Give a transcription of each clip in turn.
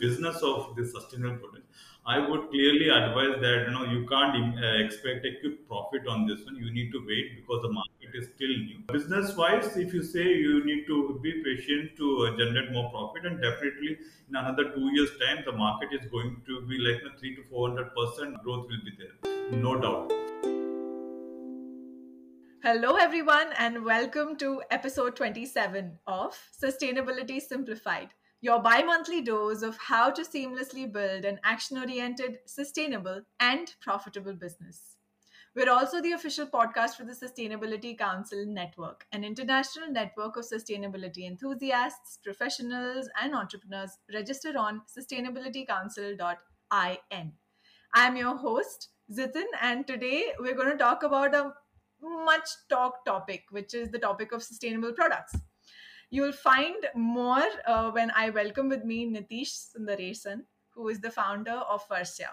business of this sustainable product, I would clearly advise that you know you can't uh, expect a quick profit on this one. You need to wait because the market is still new. Business wise, if you say you need to be patient to uh, generate more profit, and definitely in another two years' time, the market is going to be like know, three to four hundred percent growth will be there, no doubt. Hello, everyone, and welcome to episode 27 of Sustainability Simplified your bi monthly dose of how to seamlessly build an action oriented, sustainable, and profitable business. We're also the official podcast for the Sustainability Council Network, an international network of sustainability enthusiasts, professionals, and entrepreneurs registered on sustainabilitycouncil.in. I'm your host, Zitin, and today we're going to talk about a much talked topic, which is the topic of sustainable products. You'll find more uh, when I welcome with me Nitheesh Sundaresan, who is the founder of Varsya.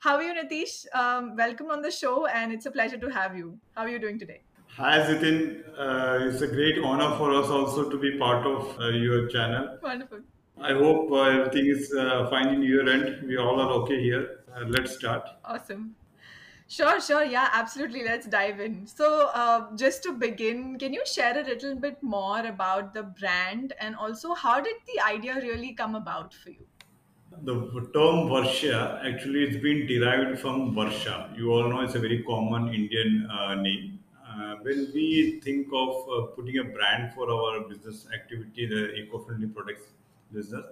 How are you, Nitheesh? Um, welcome on the show, and it's a pleasure to have you. How are you doing today? Hi, Zitin. Uh, it's a great honor for us also to be part of uh, your channel. Wonderful. I hope uh, everything is uh, fine in your end. We all are okay here. Uh, let's start. Awesome. Sure, sure. Yeah, absolutely. Let's dive in. So, uh, just to begin, can you share a little bit more about the brand and also how did the idea really come about for you? The term Varsya actually it's been derived from Varsha. You all know it's a very common Indian uh, name. Uh, when we think of uh, putting a brand for our business activity, the eco-friendly products business,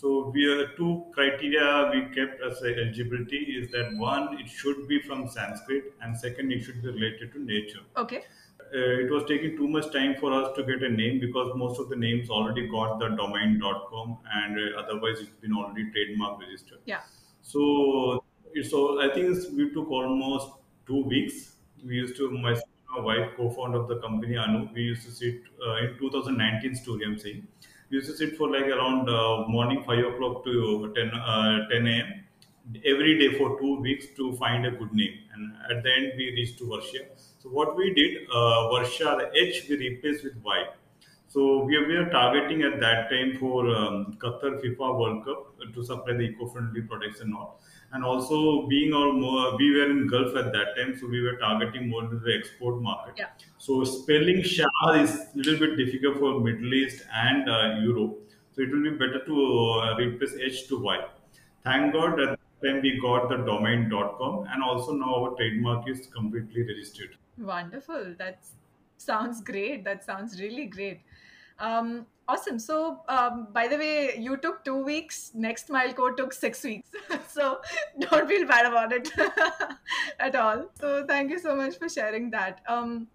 so we are two criteria we kept as eligibility is that one it should be from Sanskrit and second it should be related to nature. Okay. Uh, it was taking too much time for us to get a name because most of the names already got the domain.com and uh, otherwise it's been already trademark registered. Yeah. So it's so I think we took almost two weeks. We used to my wife co-founder of the company Anu. We used to sit uh, in 2019 story. I'm saying we it for like around uh, morning 5 o'clock to 10, uh, 10 a.m. every day for two weeks to find a good name. And at the end, we reached to Varsha. So what we did, uh, Varsha, the H we replaced with Y. So we were targeting at that time for um, Qatar FIFA World Cup to supply the eco-friendly products and all and also being our more, we were in Gulf at that time, so we were targeting more to the export market. Yeah. So spelling Shah is a little bit difficult for Middle East and uh, Europe. So it will be better to uh, replace H to Y. Thank God at that time we got the domain.com and also now our trademark is completely registered. Wonderful. That sounds great. That sounds really great. Um, awesome. So, um, by the way, you took two weeks. NextMileCo took six weeks. so, don't feel bad about it at all. So, thank you so much for sharing that. Um,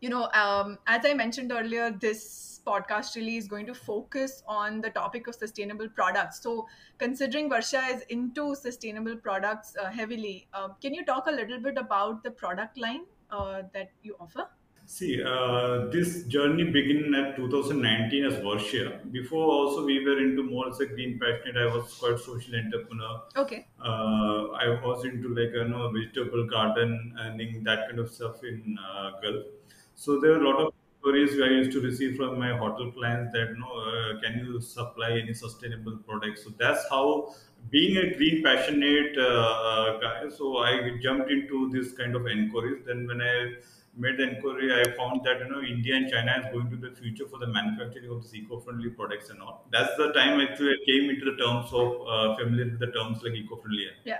you know, um, as I mentioned earlier, this podcast really is going to focus on the topic of sustainable products. So, considering Varsya is into sustainable products uh, heavily, uh, can you talk a little bit about the product line uh, that you offer? See, uh, this journey began at 2019 as Varsya. Before also we were into more as a green passionate. I was quite social entrepreneur. Okay. Uh, I was into like you know vegetable garden and that kind of stuff in uh, Gulf. So there are a lot of queries I used to receive from my hotel clients that you know uh, can you supply any sustainable products. So that's how being a green passionate uh, guy. So I jumped into this kind of inquiries. Then when I made the inquiry, I found that you know India and China is going to the future for the manufacturing of these eco-friendly products and all. That's the time actually I came into the terms of uh, familiar with the terms like eco-friendly. Yeah.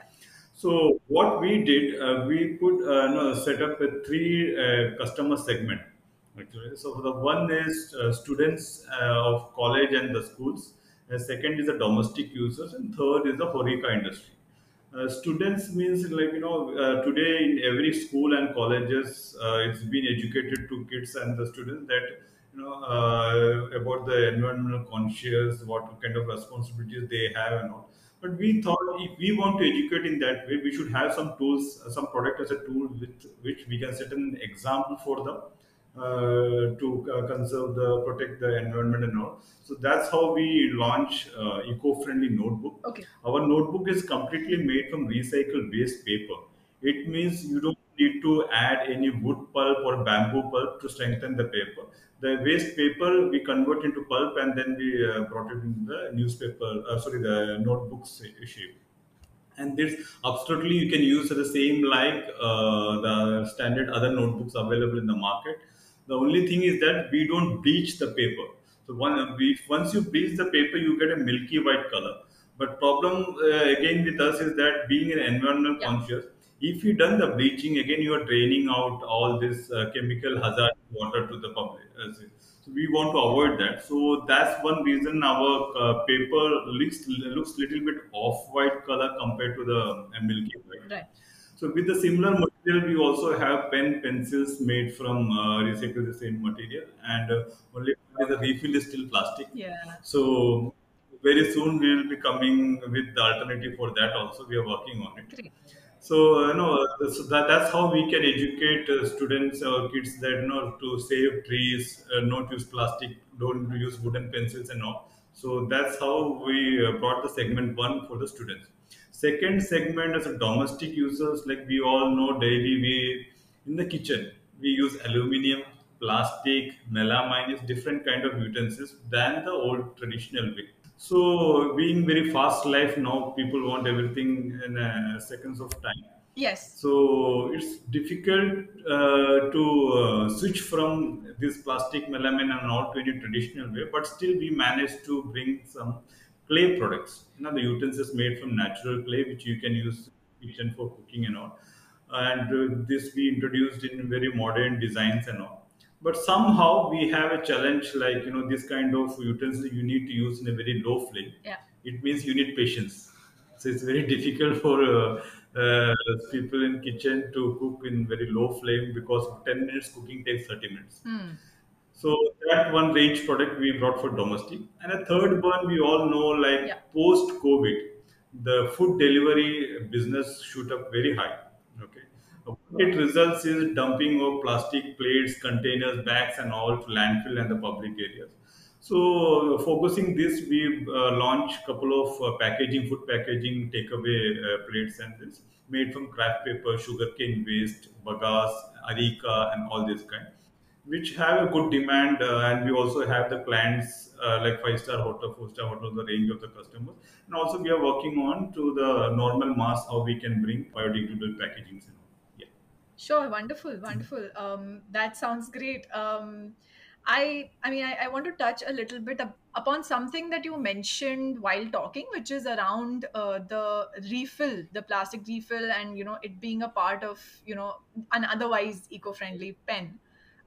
So what we did, uh, we put uh, no, set up a three uh, customer segment. Actually, so the one is uh, students uh, of college and the schools. The second is the domestic users, and third is the horeca industry. Uh, students means like you know uh, today in every school and colleges uh, it's been educated to kids and the students that you know uh, about the environmental conscious what kind of responsibilities they have and all. But we thought if we want to educate in that way we should have some tools uh, some product as a tool with which we can set an example for them uh, to uh, conserve the protect the environment and all. So that's how we launch uh, eco-friendly notebook. Okay. Our notebook is completely made from recycled waste paper. It means you don't need to add any wood pulp or bamboo pulp to strengthen the paper. The waste paper we convert into pulp and then we uh, brought it in the newspaper, uh, sorry, the notebooks shape and this absolutely you can use the same like uh, the standard other notebooks available in the market. The only thing is that we don't bleach the paper. So one, we, once you bleach the paper you get a milky white color. But problem uh, again with us is that being an environmental Yeah. conscious if you done the bleaching again you are draining out all this uh, chemical hazard water to the public uh, we want to avoid that. So that's one reason our uh, paper looks looks little bit off white color compared to the uh, milky white. Right. So with the similar material, we also have pen pencils made from uh, recycle the same material, and uh, only the refill is still plastic. Yeah. So very soon we will be coming with the alternative for that. Also, we are working on it. Great. So you know, uh, so that, that's how we can educate uh, students or kids that you know to save trees, uh, not use plastic, don't use wooden pencils and all. So that's how we uh, brought the segment one for the students. Second segment as a domestic users, like we all know daily, we in the kitchen we use aluminium, plastic, melamine, is different kind of utensils than the old traditional way. So, being very fast life now, people want everything in uh, seconds of time. Yes. So it's difficult uh, to uh, switch from this plastic melamine and all to any traditional way, but still we managed to bring some clay products. You know, the utensils made from natural clay, which you can use kitchen for cooking and all. And uh, this we introduced in very modern designs and all. But somehow we have a challenge like you know this kind of utensil you need to use in a very low flame. Yeah. It means you need patience so it's very difficult for uh, uh, people in kitchen to cook in very low flame because 10 minutes cooking takes 30 minutes. Hmm. So that one range product we brought for domestic. And a third one we all know Yeah. like post COVID, the food delivery business shoot up very high. It results is dumping of plastic plates, containers, bags, and all to landfill and the public areas. So, focusing this, we uh, launched couple of uh, packaging, food packaging, takeaway uh, plates and this made from craft paper, sugarcane waste, bagasse, areca, and all this kind, which have a good demand. Uh, and we also have the clients uh, like five star hotel, four star hotel, the range of the customers. And also, we are working on to the normal mass how we can bring biodegradable packaging. Sure, wonderful, wonderful. Um, that sounds great. Um, I, I mean, I, I want to touch a little bit up, upon something that you mentioned while talking, which is around uh, the refill, the plastic refill, and you know it being a part of you know an otherwise eco-friendly pen.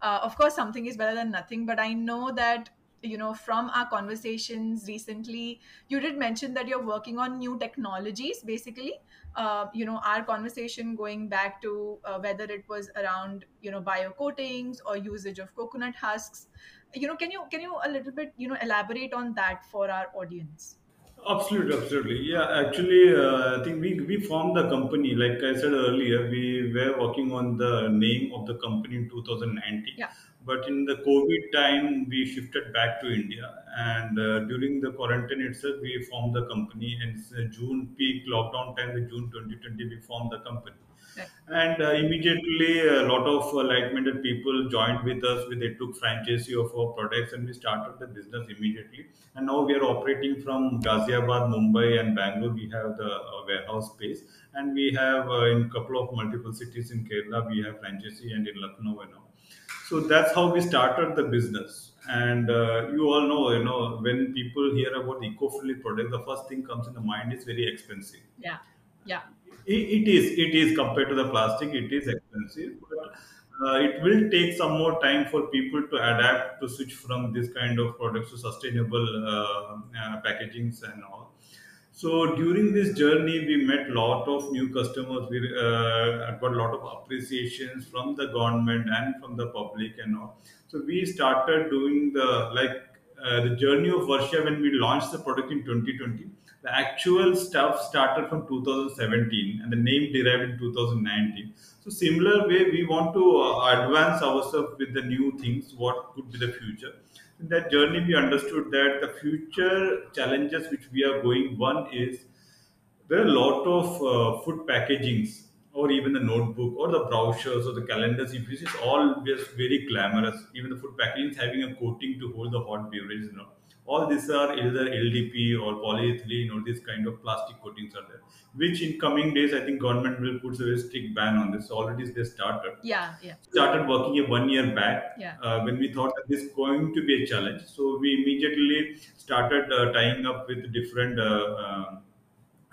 Uh, of course, something is better than nothing, but I know that you know from our conversations recently, you did mention that you're working on new technologies, basically uh, you know our conversation going back to uh, whether it was around you know bio coatings or usage of coconut husks you know can you can you a little bit you know elaborate on that for our audience Absolutely, absolutely. Yeah, actually, uh, I think we we formed the company. Like I said earlier, we were working on the name of the company in 2019. yeah But in the COVID time, we shifted back to India, and uh, during the quarantine itself, we formed the company. And it's uh, June peak lockdown time, the June 2020, we formed the company. And uh, immediately a lot of uh, like-minded people joined with us they took franchisee of our products and we started the business immediately. And now we are operating from ghaziabad mumbai and bangalore. We have the uh, warehouse space. And we have uh, in couple of multiple cities in kerala we have franchisee and in lucknow and all so that's how we started the business. And uh, you all know you know when people hear about eco-friendly products the first thing comes in the mind is very expensive. Yeah yeah. It, it is it is compared to the plastic it is expensive but uh, it will take some more time for people to adapt to switch from this kind of products to sustainable uh, uh, packagings and all so during this journey we met lot of new customers. We uh, got a lot of appreciations from the government and from the public and all. So we started doing the like uh, the journey of Varsya when we launched the product in 2020 the actual stuff started from 2017 and the name derived in 2019 so similar way we want to uh, advance ourselves with the new things what could be the future in that journey we understood that the future challenges which we are going one is there are a lot of uh, food packagings or even the notebook or the brochures or the calendars if you see it's all just very glamorous. Even the food packaging is having a coating to hold the hot beverages you know all these are either ldp or polyethylene or this kind of plastic coatings are there which in coming days i think government will put a very strict ban on this already they started Yeah, yeah, started working a one year back yeah. uh, when we thought that this is going to be a challenge. So we immediately started uh, tying up with different uh, um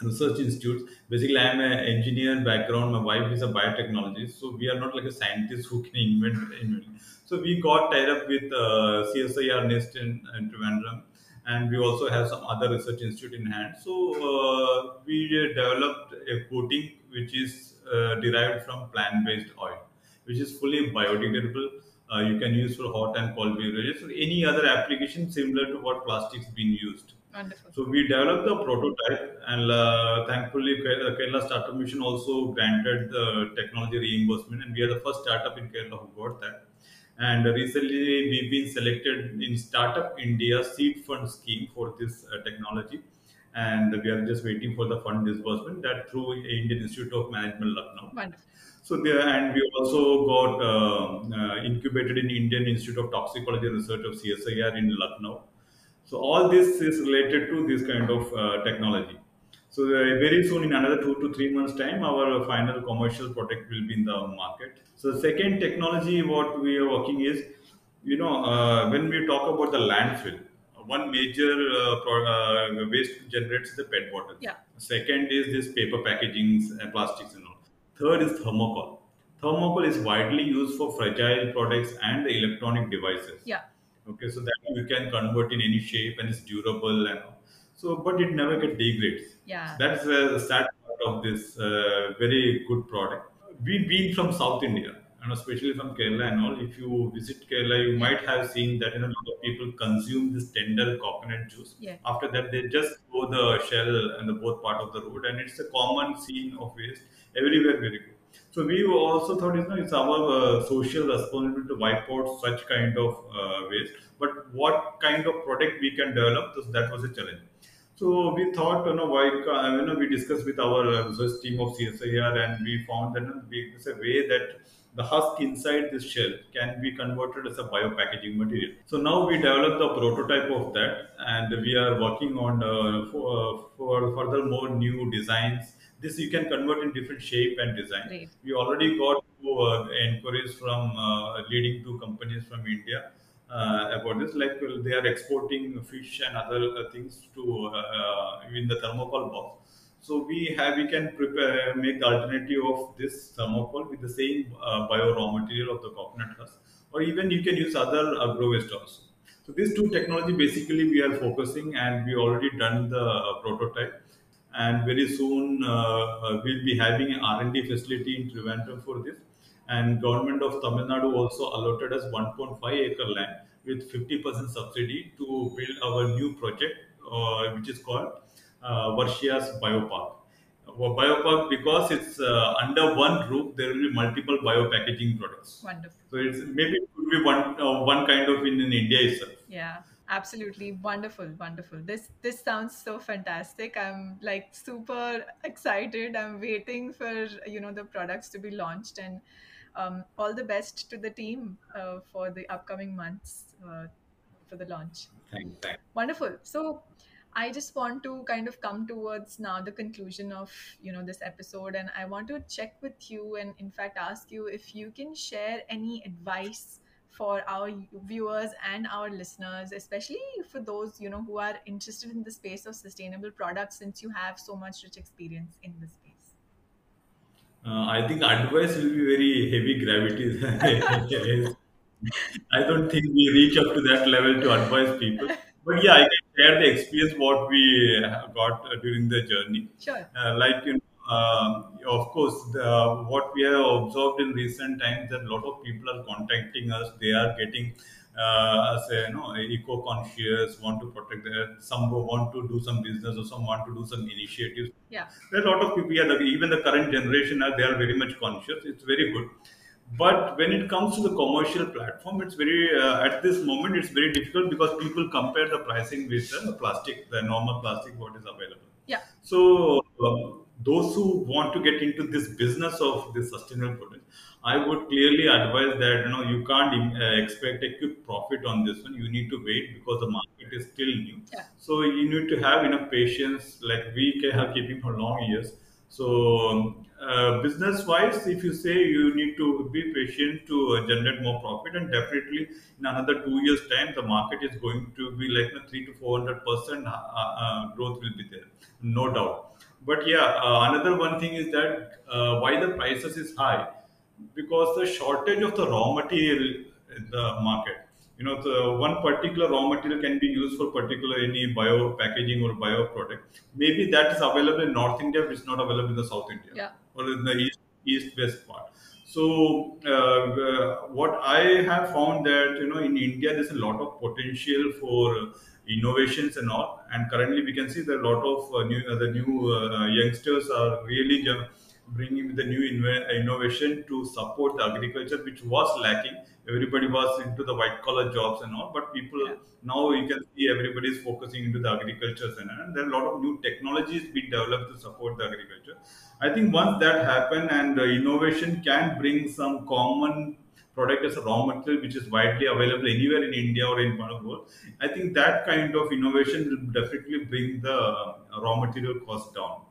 research institutes. Basically, I'm an engineer background. My wife is a biotechnologist, so we are not like a scientist who can invent. invent. So we got tied up with uh, CSIR NIIST in, in Trivandrum, and we also have some other research institute in hand. So uh, we developed a coating which is uh, derived from plant-based oil, which is fully biodegradable. Uh, you can use for hot and cold beverages or any other application similar to what plastics been used. Wonderful. So we developed the prototype, and uh, thankfully, Ke- Kerala Startup Mission also granted the technology reimbursement, and we are the first startup in Kerala who got that. And recently, we've been selected in Startup India Seed Fund scheme for this uh, technology, and we are just waiting for the fund disbursement that through Indian Institute of Management Lucknow. Wonderful. So there, and we also got uh, uh, incubated in Indian Institute of Toxicology Research of CSIR in Lucknow. So all this is related to this kind of uh, technology. So uh, very soon, in another two to three months' time, our final commercial product will be in the market. So second technology, what we are working is, you know, uh, when we talk about the landfill, one major uh, pro- uh, waste generates the PET bottles. Yeah, Second is this paper packagings and plastics and all. Third is thermocol. Thermocol is widely used for fragile products and the electronic devices. yeah, Okay, so that you can convert in any shape and it's durable and. So, but it never get degrades. yeah. That's the sad part of this uh, very good product. We being from South India, and especially from Kerala and all, if you visit Kerala, you might have seen that you know, a lot of people consume this tender coconut juice. Yeah. After that, they just throw the shell and the both part of the road, and it's a common scene of waste everywhere. Very good. So we also thought, you know, it's our uh, social responsibility to wipe out such kind of uh, waste. But what kind of product we can develop? This, that was a challenge. So we thought, you know, why, you know, we discussed with our uh, research team of CSIR and we found that you know, we, there's a way that the husk inside this shell can be converted as a biopackaging material. So now we developed the prototype of that and we are working on uh, for, for further more new designs. This you can convert in different shape and design. Great. We already got uh, inquiries from uh, leading two companies from India uh, about this. Like well, they are exporting fish and other uh, things to uh, uh, in the thermocol box. So we have we can prepare make the alternative of this thermocol with the same uh, bio raw material of the coconut husk, or even you can use other agro waste also. So these two technology basically we are focusing, and we already done the prototype, and very soon uh, uh, we'll be having an R&D facility in Trivandrum for this. And government of Tamil Nadu also allotted us 1.5 acre land with 50% subsidy to build our new project, uh, which is called uh, Varsya's Biopark. Biopark because it's uh, under one roof, there will be multiple biopackaging products. Wonderful. So it's maybe it could be one uh, one kind of in, in India itself. Yeah, absolutely wonderful, wonderful. This this sounds so fantastic. I'm like super excited. I'm waiting for you know the products to be launched and um, all the best to the team uh, for the upcoming months uh, for the launch. Thanks. Thanks. Wonderful. So I just want to kind of come towards now the conclusion of you know this episode, and I want to check with you and in fact ask you if you can share any advice for our viewers and our listeners, especially for those you know who are interested in the space of sustainable products, since you have so much rich experience in this space. Uh, I think advice will be very heavy gravity. I don't think we reach up to that level to advise people. But yeah, I can share the experience what we got uh, during the journey. Sure. Uh, like you know, of course, the, what we have observed in recent times that a lot of people are contacting us. They are getting uh, as you know eco-conscious, want to protect their. Some want to do some business, or some want to do some initiatives. Yeah. There are a lot of people. Yeah, the, even the current generation are they are very much conscious. It's very good. But when it comes to the commercial platform, it's very uh, at this moment it's very difficult because people compare the pricing with the plastic, the normal plastic what is available. Yeah. So uh, those who want to get into this business of this sustainable product, I would clearly advise that you know you can't uh, expect a quick profit on this one. You need to wait because the market is still new. Yeah. So you need to have enough patience, like we have keeping for long years. So uh, business wise, if you say you need to be patient to uh, generate more profit, and definitely in another two years time, the market is going to be like a three to four hundred percent uh, uh, growth will be there, no doubt. But yeah, uh, another one thing is that uh, why the prices is high because the shortage of the raw material in the market. You know, the one particular raw material can be used for particular any bio packaging or bio product. Maybe that is available in North India, which is not available in the South India Yeah. or in the east east west part. So uh, uh, what I have found that you know in India there's a lot of potential for innovations and all. And currently we can see that a lot of uh, new uh, the new youngsters are really bringing the new innovation to support the agriculture, which was lacking. Everybody was into the white collar jobs and all, but people Yeah. now you can see everybody is focusing into the agriculture and, and there are a lot of new technologies being developed to support the agriculture. I think once that happen and uh, innovation can bring some common product as a raw material which is widely available anywhere in India or in part of the world, I think that kind of innovation will definitely bring the uh, raw material cost down.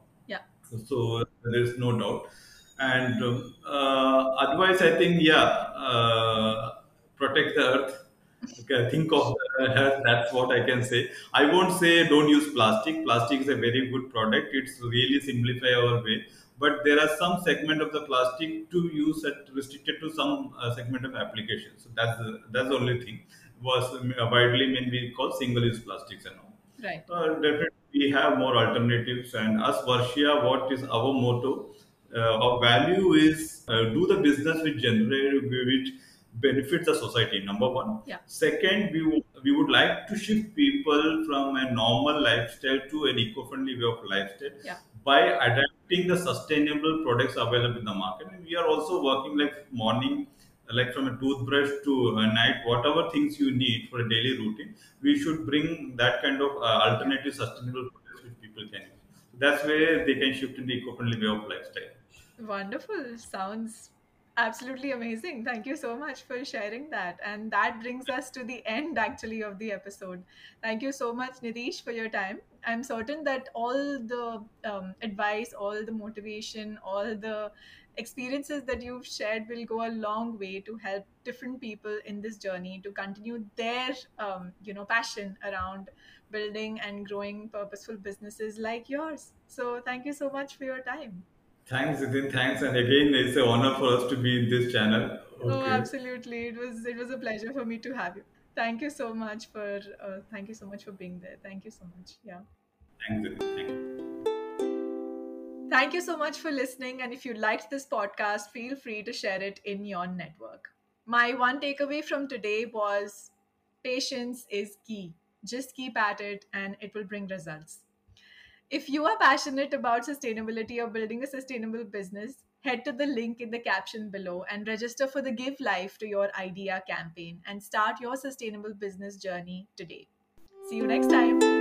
So there's no doubt. And um, uh, otherwise, I think yeah, uh, protect the earth. Okay, think of the earth. That's what I can say. I won't say don't use plastic. Plastic is a very good product. It's really simplify our way. But there are some segment of the plastic to use it restricted to some uh, segment of applications. So that's the, that's the only thing. Was widely mainly called single-use plastics and all. Right. Uh, definitely, we have more alternatives. And as Varsya, what is our motto? Uh, our value is uh, do the business which generate which benefits the society. Number one. Yeah. Second, we wo- we would like to shift people from a normal lifestyle to an eco-friendly way of lifestyle Yeah. by adapting the sustainable products available in the market. And we are also working like morning like from a toothbrush to a night, whatever things you need for a daily routine, we should bring that kind of uh, alternative sustainable products which people can use. That's where they can shift in the eco-friendly way of lifestyle. Wonderful. Sounds absolutely amazing. Thank you so much for sharing that. And that brings us to the end actually of the episode. Thank you so much, Nitheesh, for your time. I'm certain that all the um, advice, all the motivation, all the experiences that you've shared will go a long way to help different people in this journey to continue their um, you know passion around building and growing purposeful businesses like yours so thank you so much for your time Thanks, Zitin. Thanks, and again, it's an honor for us to be in this channel. Oh, absolutely. It was it was a pleasure for me to have you. Thank you so much for uh, thank you so much for being there. Thank you so much. Yeah. Thanks, Zitin. Thank you. Thank you so much for listening and if you liked this podcast, feel free to share it in your network. My one takeaway from today was patience is key. Just keep at it and it will bring results. If you are passionate about sustainability or building a sustainable business, head to the link in the caption below and register for the Give Life to Your Idea campaign and start your sustainable business journey today. See you next time.